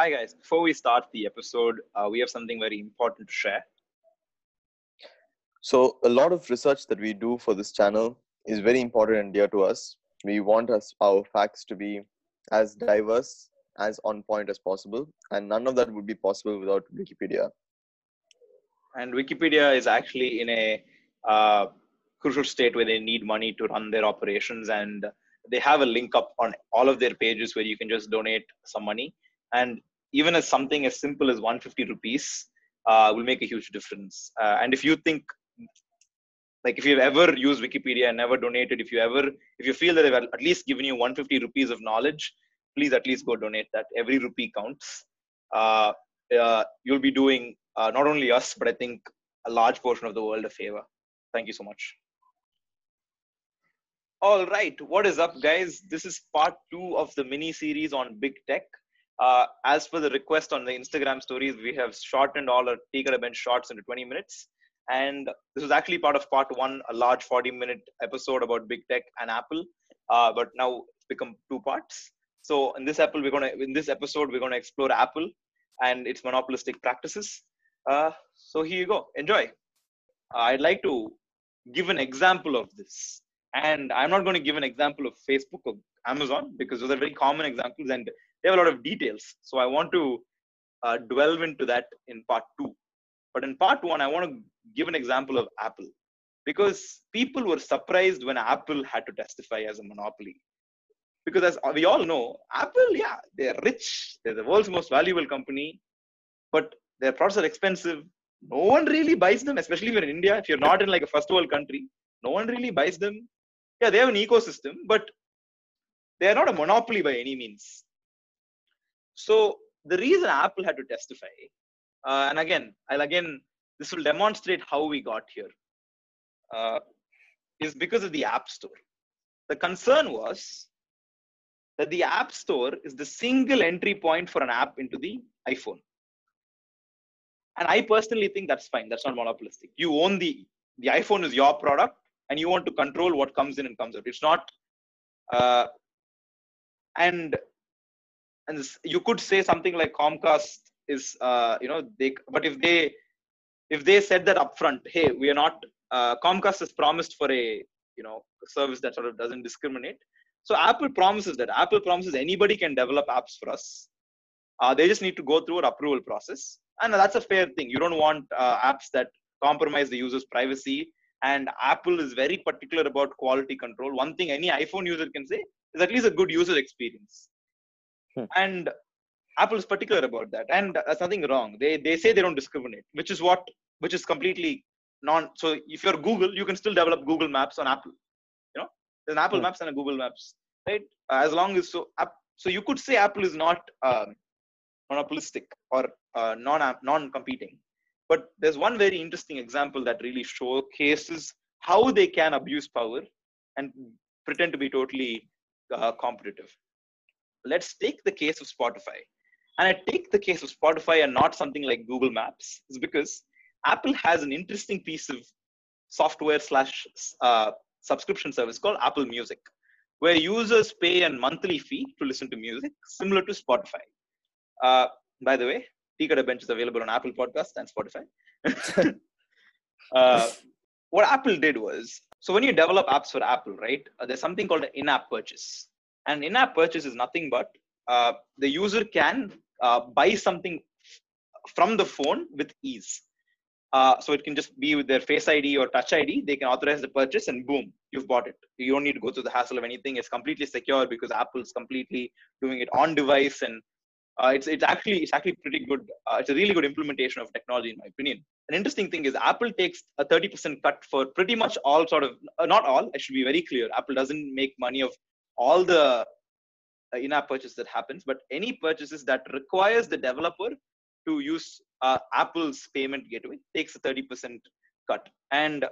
Hi, guys. Before we start the episode, uh, we have something very important to share. So, a lot of research that we do for this channel is very important and dear to us. We want us, our facts to be as diverse, as on point as possible, and none of that would be possible without Wikipedia. And Wikipedia is actually in a uh, crucial state where they need money to run their operations, and they have a link up on all of their pages where you can just donate some money. And even as something as simple as 150 rupees uh, will make a huge difference. Uh, and if you think like if you've ever used wikipedia and never donated if you ever if you feel that they've at least given you 150 rupees of knowledge please at least go donate that. Every rupee counts. Uh, uh, you'll be doing uh, not only us but i think a large portion of the world a favor. Thank you so much. All right what is up guys? This is part two of the mini series on big tech uh, as per the request on the instagram stories we have shortened all our take a bench shots into 20 minutes and this was actually part of part one, a large 40 minute episode about big tech and Apple. Uh, but now it's become two parts. So in this Apple, we're gonna in this episode, we're gonna explore Apple and its monopolistic practices. Uh, so here you go. Enjoy. Uh, I'd like to give an example of this. And I'm not going to give an example of Facebook or Amazon because those are very common examples and they have a lot of details. So I want to uh, delve into that in part two. But in part one, I want to give an example of Apple because people were surprised when Apple had to testify as a monopoly. Because as we all know, Apple, yeah, they're rich, they're the world's most valuable company, but their products are expensive. No one really buys them, especially if you're in India. If you're not in like a first world country, no one really buys them. Yeah, they have an ecosystem, but they are not a monopoly by any means. So the reason Apple had to testify, uh, and again, I'll again this will demonstrate how we got here. Uh, is because of the App Store. The concern was that the App Store is the single entry point for an app into the iPhone. And I personally think that's fine. That's not monopolistic. You own the the iPhone is your product, and you want to control what comes in and comes out. It's not. Uh, and and you could say something like Comcast is, uh, you know, they. But if they if they said that upfront, hey, we are not uh, Comcast has promised for a you know service that sort of doesn't discriminate. So Apple promises that Apple promises anybody can develop apps for us. Uh, they just need to go through an approval process, and that's a fair thing. You don't want uh, apps that compromise the user's privacy. And Apple is very particular about quality control. One thing any iPhone user can say is at least a good user experience. Hmm. And Apple is particular about that, and that's nothing wrong. They they say they don't discriminate, which is what which is completely non. So if you're Google, you can still develop Google Maps on Apple. You know, there's an Apple yeah. Maps and a Google Maps, right? Uh, as long as so, so you could say Apple is not um, monopolistic or uh, non non-competing. But there's one very interesting example that really showcases how they can abuse power and pretend to be totally uh, competitive. Let's take the case of Spotify. And I take the case of Spotify and not something like Google Maps, is because Apple has an interesting piece of software slash uh, subscription service called Apple Music, where users pay a monthly fee to listen to music, similar to Spotify. Uh, by the way, Tea Bench is available on Apple Podcast and Spotify. uh, what Apple did was, so when you develop apps for Apple, right, uh, there's something called an in-app purchase. And in-app purchase is nothing but uh, the user can uh, buy something from the phone with ease. Uh, so it can just be with their face ID or touch ID. They can authorize the purchase, and boom, you've bought it. You don't need to go through the hassle of anything. It's completely secure because Apple's completely doing it on device, and uh, it's it's actually it's actually pretty good. Uh, it's a really good implementation of technology, in my opinion. An interesting thing is Apple takes a 30% cut for pretty much all sort of uh, not all. I should be very clear. Apple doesn't make money of all the uh, in-app purchase that happens, but any purchases that requires the developer to use uh, Apple's payment gateway takes a 30% cut. And uh,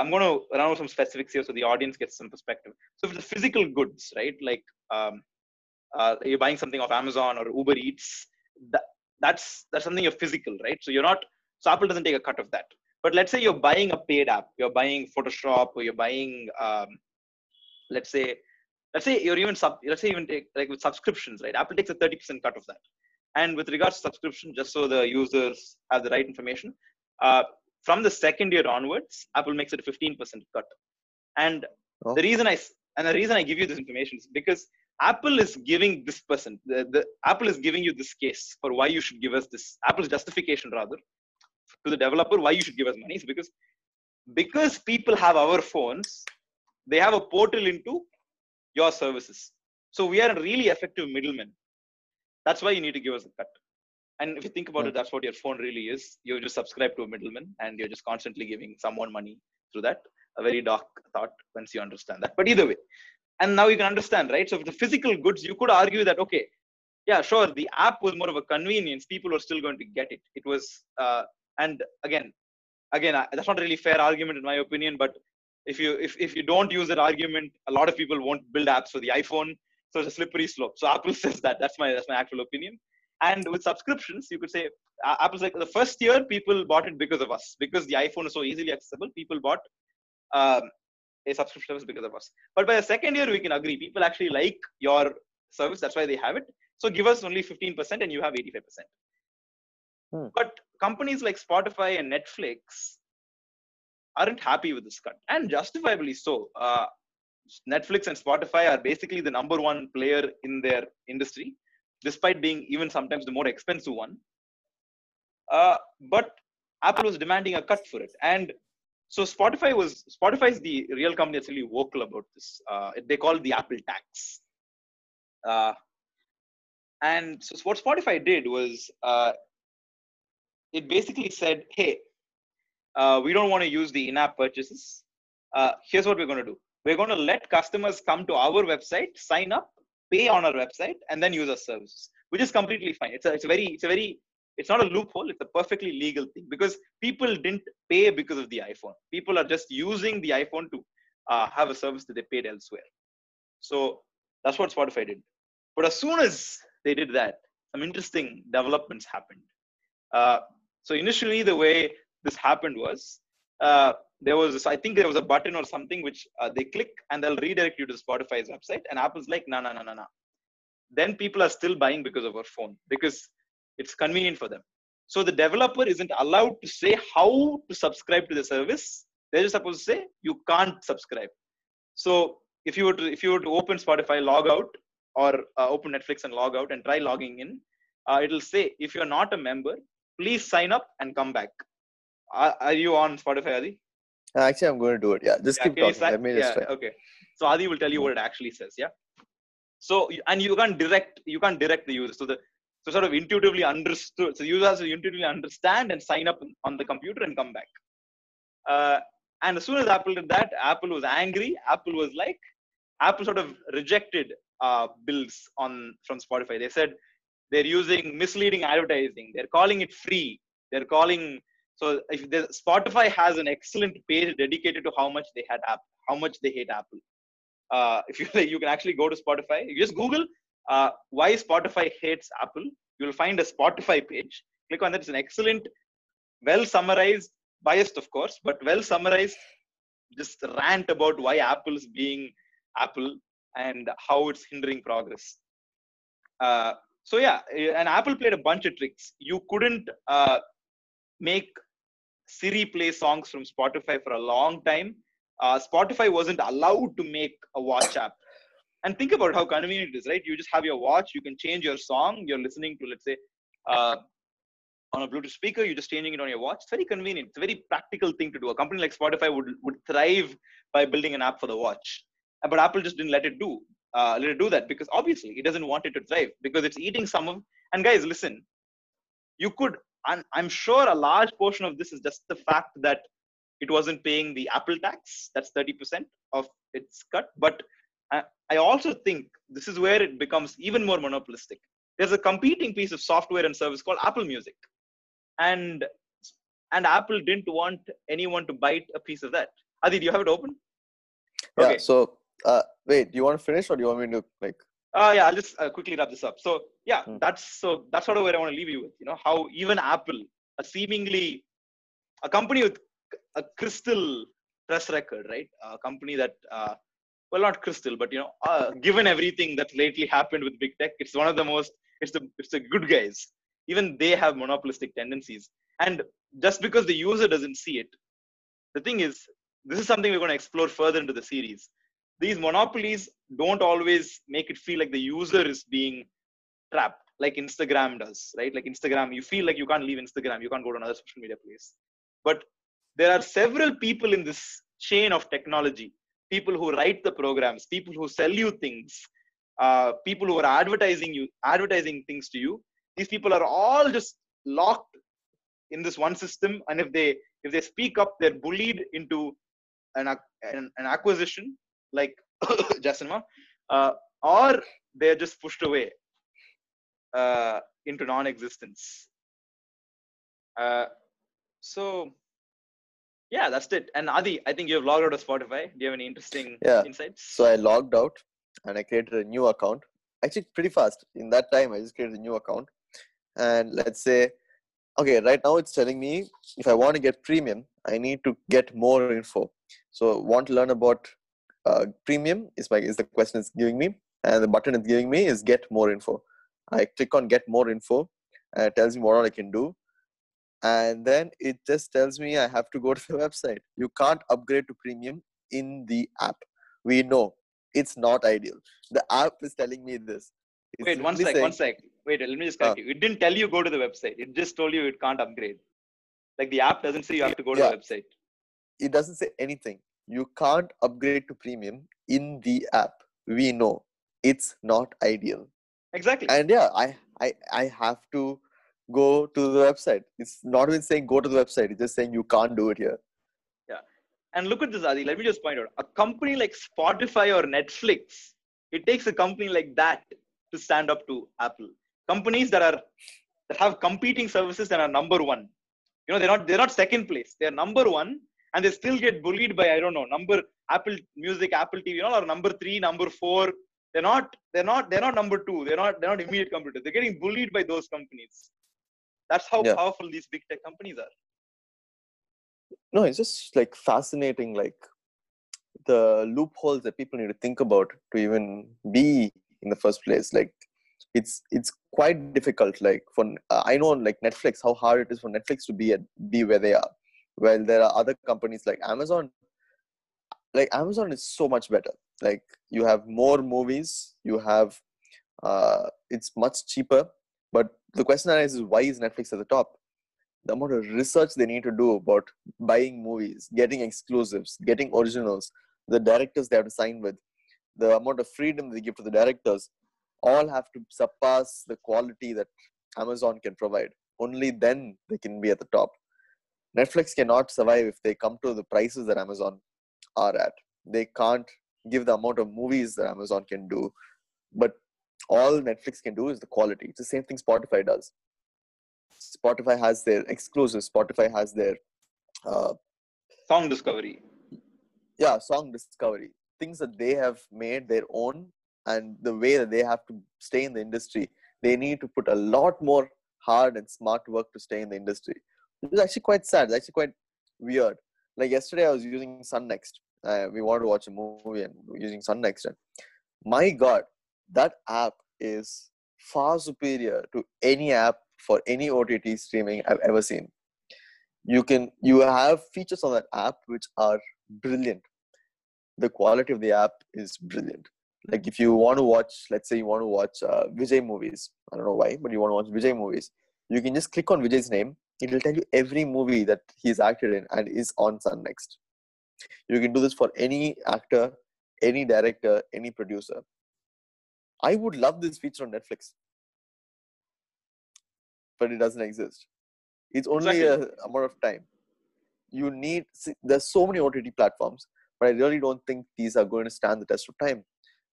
I'm going to run over some specifics here so the audience gets some perspective. So for the physical goods, right, like um, uh, you're buying something off Amazon or Uber Eats, that, that's that's something you're physical, right? So you're not. So Apple doesn't take a cut of that. But let's say you're buying a paid app, you're buying Photoshop, or you're buying, um, let's say, let's say you're even sub, let's say even take like with subscriptions, right? Apple takes a 30% cut of that. And with regards to subscription, just so the users have the right information, uh, from the second year onwards, Apple makes it a 15% cut. And Oh. the reason i and the reason I give you this information is because Apple is giving this person, the, the Apple is giving you this case for why you should give us this. Apple's justification rather to the developer why you should give us money is because because people have our phones, they have a portal into your services. So we are a really effective middleman. That's why you need to give us a cut. And if you think about Hmm. it, that's what your phone really is. You just subscribe to a middleman and you're just constantly giving someone money through that. A very dark thought once you understand that. But either way. And now you can understand, right? So if the physical goods, you could argue that, okay, yeah, sure, the app was more of a convenience. People were still going to get it. It was, uh, and again, again, I- that's not a really fair argument in my opinion, but if you if, if you don't use that argument, a lot of people won't build apps for the iPhone. So it's a slippery slope. So Apple says that. That's my that's my actual opinion. And with subscriptions, you could say uh, Apple's like the first year people bought it because of us because the iPhone is so easily accessible. People bought um, a subscription service because of us. But by the second year, we can agree people actually like your service. That's why they have it. So give us only 15% and you have 85%. Hmm. But companies like Spotify and Netflix aren't happy with this cut, and justifiably so. Uh, Netflix and Spotify are basically the number one player in their industry, despite being even sometimes the more expensive one. Uh, but Apple was demanding a cut for it, and so Spotify was Spotify is the real company that's really vocal about this. Uh, they call it the Apple tax. Uh, and so what Spotify did was uh, it basically said, "Hey, uh, we don't want to use the in-app purchases. Uh, here's what we're going to do. We're going to let customers come to our website, sign up, pay on our website, and then use our services, which is completely fine. It's a, it's a very, it's a very, it's not a loophole. It's a perfectly legal thing because people didn't pay because of the iPhone. People are just using the iPhone to uh, have a service that they paid elsewhere. So that's what Spotify did. But as soon as they did that, some interesting developments happened. Uh, so initially, the way this happened was uh, there was this, I think there was a button or something which uh, they click and they'll redirect you to Spotify's website, and Apple's like, no, no, no, no, no. Then people are still buying because of our phone because it's convenient for them. So the developer isn't allowed to say how to subscribe to the service. They're just supposed to say you can't subscribe. So if you were to if you were to open Spotify, log out, or uh, open Netflix and log out and try logging in, uh, it'll say if you're not a member, please sign up and come back. Are, are you on Spotify, Adi? Actually, I'm going to do it. Yeah, just Yeah, keep talking. Let me just yeah, try. okay. So Adi will tell you what it actually says. Yeah. So and you can't direct you can't direct the user. So the so sort of intuitively understood. So the user has to intuitively understand and sign up on the computer and come back. Uh, and as soon as Apple did that, Apple was angry. Apple was like, Apple sort of rejected uh, bills on from Spotify. They said they're using misleading advertising. They're calling it free. They're calling so if Spotify has an excellent page dedicated to how much they had how much they hate Apple. Uh, if you you can actually go to Spotify, you just Google uh, why Spotify hates Apple. You'll find a Spotify page. Click on that. It's an excellent, well summarized, biased of course, but well summarized, just rant about why Apple's being Apple and how it's hindering progress. Uh, so yeah, and Apple played a bunch of tricks. You couldn't uh, make Siri play songs from Spotify for a long time. Uh, Spotify wasn't allowed to make a watch app. And think about how convenient it is, right? You just have your watch, you can change your song. You're listening to, let's say, uh, on a Bluetooth speaker, you're just changing it on your watch. It's very convenient. It's a very practical thing to do. A company like Spotify would would thrive by building an app for the watch, Uh, but Apple just didn't let it do uh, let it do that because obviously it doesn't want it to thrive because it's eating some of. And guys, listen, you could. I'm, I'm sure a large portion of this is just the fact that it wasn't paying the Apple tax. That's 30% of its cut. But I, I also think this is where it becomes even more monopolistic. There's a competing piece of software and service called Apple Music, and and Apple didn't want anyone to bite a piece of that. Adi, do you have it open? Yeah. Okay. So, uh, wait. Do you want to finish, or do you want me to like? Uh, yeah, I'll just uh, quickly wrap this up. So yeah, Hmm. that's so that's sort of where I want to leave you with. You know how even Apple, a seemingly a company with a crystal press record, right? A company that uh, well not crystal, but you know, uh, given everything that lately happened with big tech, it's one of the most it's the it's the good guys even they have monopolistic tendencies and just because the user doesn't see it the thing is this is something we're going to explore further into the series these monopolies don't always make it feel like the user is being trapped like instagram does right? Like instagram you feel like you can't leave instagram you can't go to another social media place. But there are several people in this chain of technology people who write the programs people who sell you things uh, people who are advertising you advertising things to you. These people are all just locked in this one system and if they if they speak up they're bullied into an, an, an acquisition like Jacinema, uh, or they're just pushed away uh, into non-existence. Uh, so, yeah, that's it. And Adi, I think you have logged out of Spotify. Do you have any interesting Yeah. insights? So I logged out and I created a new account. Actually, pretty fast. In that time, I just created a new account. And let's say, okay, right now it's telling me if I want to get premium, I need to get more info. So want to learn about uh, premium is my is the question it's giving me, and the button it's giving me is get more info. I click on get more info, and it tells me what all I can do, and then it just tells me I have to go to the website. You can't upgrade to premium in the app. We know it's not ideal. The app is telling me this. It's Wait, one sec, one sec. Wait, let me just correct Ah. you. It didn't tell you go to the website. It just told you it can't upgrade. Like the app doesn't say you have to go to Yeah. the website. It doesn't say anything. You can't upgrade to premium in the app. We know it's not ideal. Exactly. And yeah, I I I have to go to the website. It's not even saying go to the website. It's just saying you can't do it here. Yeah. And look at this, Adi. Let me just point out a company like Spotify or Netflix, it takes a company like that to stand up to Apple. Companies that are that have competing services that are number one. You know, they're not they're not second place. They're number one, and they still get bullied by I don't know number Apple Music, Apple TV, you know, or number three, number four. They're not they're not they're not number two. They're not they're not immediate competitors. They're getting bullied by those companies. That's how Yeah. powerful these big tech companies are. No, it's just like fascinating, like the loopholes that people need to think about to even be in the first place. Like it's it's quite difficult. Like for uh, I know like Netflix, how hard it is for Netflix to be at be where they are. While there are other companies like Amazon, like Amazon is so much better. Like you have more movies, you have uh, it's much cheaper. But the question arises is why is Netflix at the top? The amount of research they need to do about buying movies, getting exclusives, getting originals, the directors they have to sign with, the amount of freedom they give to the directors, all have to surpass the quality that Amazon can provide. Only then they can be at the top. Netflix cannot survive if they come to the prices that Amazon are at. They can't give the amount of movies that Amazon can do. But all Netflix can do is the quality. It's the same thing Spotify does. Spotify has their exclusives. Spotify has their uh, Song discovery. yeah song discovery things that they have made their own and the way that they have to stay in the industry they need to put a lot more hard and smart work to stay in the industry it's actually quite sad. It's actually quite weird. Like yesterday i was using sun next. Uh, we wanted to watch a movie and using sun next. And my god that app is far superior to any app for any ott streaming i've ever seen. You can you have features on that app which are brilliant. The quality of the app is brilliant. Like if you want to watch let's say you want to watch uh, vijay movies. I don't know why but you want to watch vijay movies you can just click on vijay's name it will tell you every movie that he's acted in and is on sun next. You can do this for any actor any director any producer. I would love this feature on netflix. But it doesn't exist. It's only Exactly. a amount of time. You need there's so many ott platforms but i really don't think these are going to stand the test of time.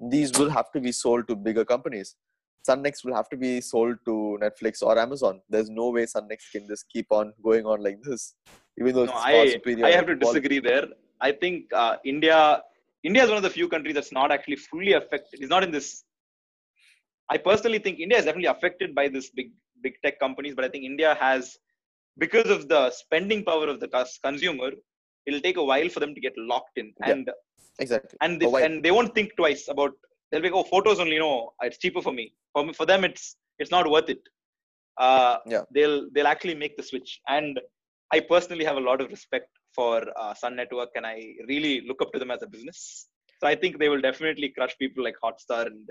These will have to be sold to bigger companies sunnext will have to be sold to netflix or amazon there's no way sunnext can just keep on going on like this even though No, I, superior I have to disagree there. I think uh, India India is one of the few countries that's not actually fully affected. It's not in this. I personally think India is definitely affected by this big big tech companies, but I think India has because of the spending power of the consumer, it'll take a while for them to get locked in, Yeah. and exactly and this, and they won't think twice about. They'll be like, oh, photos only. No, it's cheaper for me. For me, for them, it's it's not worth it uh, Yeah. they'll they'll actually make the switch and i personally have a lot of respect for uh, sun network and i really look up to them as a business so i think they will definitely crush people like hotstar and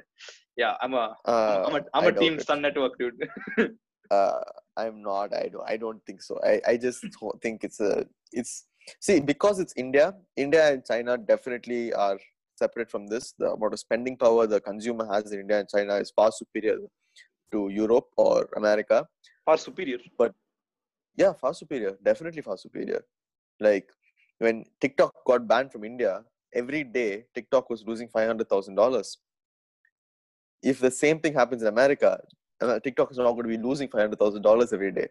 yeah i'm a uh, I'm a, I'm a team sun network dude uh, I'm not. I don't. I don't think so. I, I just think it's a. It's see because it's India. India and China definitely are separate from this. The amount of spending power the consumer has in India and China is far superior to Europe or America. far superior But Yeah, far superior. Definitely far superior. Like when TikTok got banned from India, every day TikTok was losing five hundred thousand dollars. If the same thing happens in America, TikTok is not going to be losing five hundred thousand dollars every day.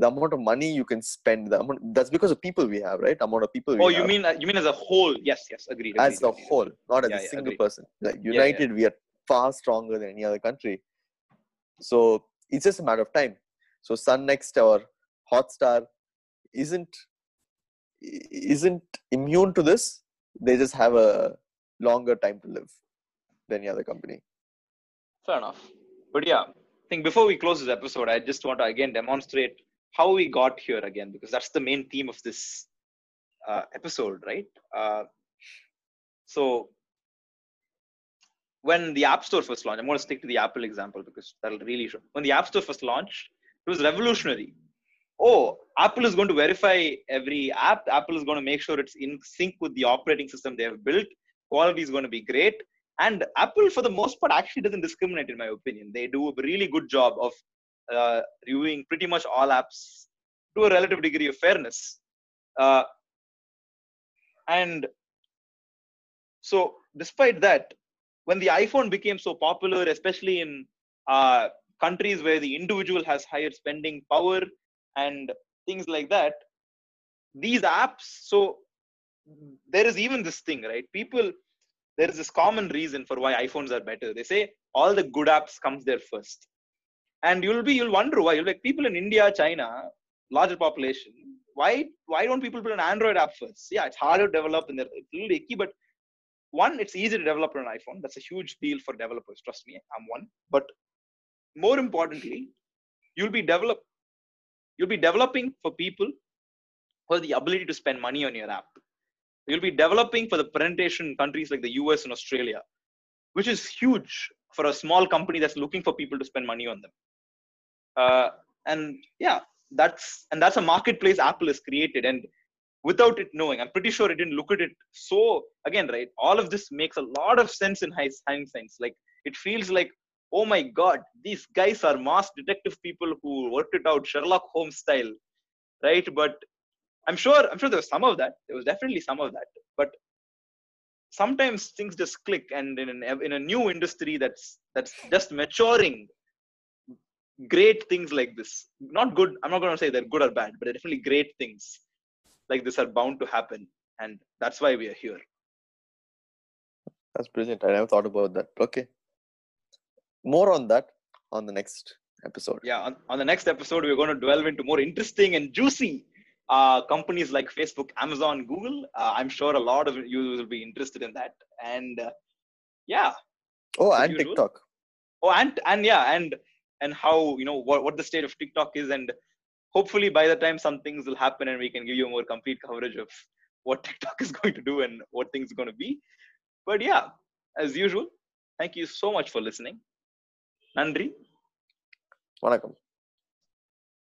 The amount of money you can spend, the amount that's because of people we have, right? Amount of people. We oh you have mean uh, you mean as a whole yes yes agreed, as agreed, a agreed. whole, not as Yeah, a yeah, single agreed. person. Like yeah. united, we are far stronger than any other country. So it's just a matter of time. So Sun Next or Hotstar isn't isn't immune to this. They just have a longer time to live than any other company. Fair enough. But yeah, I think before we close this episode, I just want to again demonstrate how we got here again, because that's the main theme of this uh, episode, right? Uh, so when the App Store first launched, I'm going to stick to the Apple example because that'll really show. When the App Store first launched, it was revolutionary. Oh, Apple is going to verify every app. Apple is going to make sure it's in sync with the operating system they have built. Quality is going to be great and apple for the most part actually doesn't discriminate in my opinion they do a really good job of uh, reviewing pretty much all apps to a relative degree of fairness. Uh, and so despite that when the iphone became so popular especially in uh, countries where the individual has higher spending power and things like that these apps so there is even this thing right? People there is this common reason for why iPhones are better. They say all the good apps comes there first, and you'll be you'll wonder why. You'll like people in India, China, larger population. Why why don't people build an Android app first? Yeah, it's harder to develop and it's a little icky, but one, it's easy to develop on an iPhone. That's a huge deal for developers. Trust me, I'm one. But more importantly, you'll be develop you'll be developing for people who have the ability to spend money on your app you'll be developing for the presentation countries like the US and Australia, which is huge for a small company that's looking for people to spend money on them. Uh, and yeah, that's and that's a marketplace Apple has created, and without it knowing, I'm pretty sure it didn't look at it. So again, right, all of this makes a lot of sense in high hindsight. Like it feels like, oh my God, these guys are mass detective people who worked it out Sherlock Holmes style, right? But I'm sure I'm sure there was some of that. There was definitely some of that. But sometimes things just click, and in an, in a new industry that's that's just maturing, great things like this. Not good. I'm not going to say they're good or bad, but they're definitely great things like this are bound to happen, and that's why we are here. That's brilliant. I never thought about that. Okay. More on that on the next episode. Yeah. On, on the next episode, we're going to delve into more interesting and juicy uh, companies like Facebook, Amazon, Google. Uh, I'm sure a lot of you will be interested in that. And uh, yeah. Oh, and usual. TikTok. Oh, and and yeah, and and how you know what, what the state of TikTok is, and hopefully by the time some things will happen, and we can give you a more complete coverage of what TikTok is going to do and what things are going to be. But yeah, as usual, thank you so much for listening. Nandri. Vanakkam.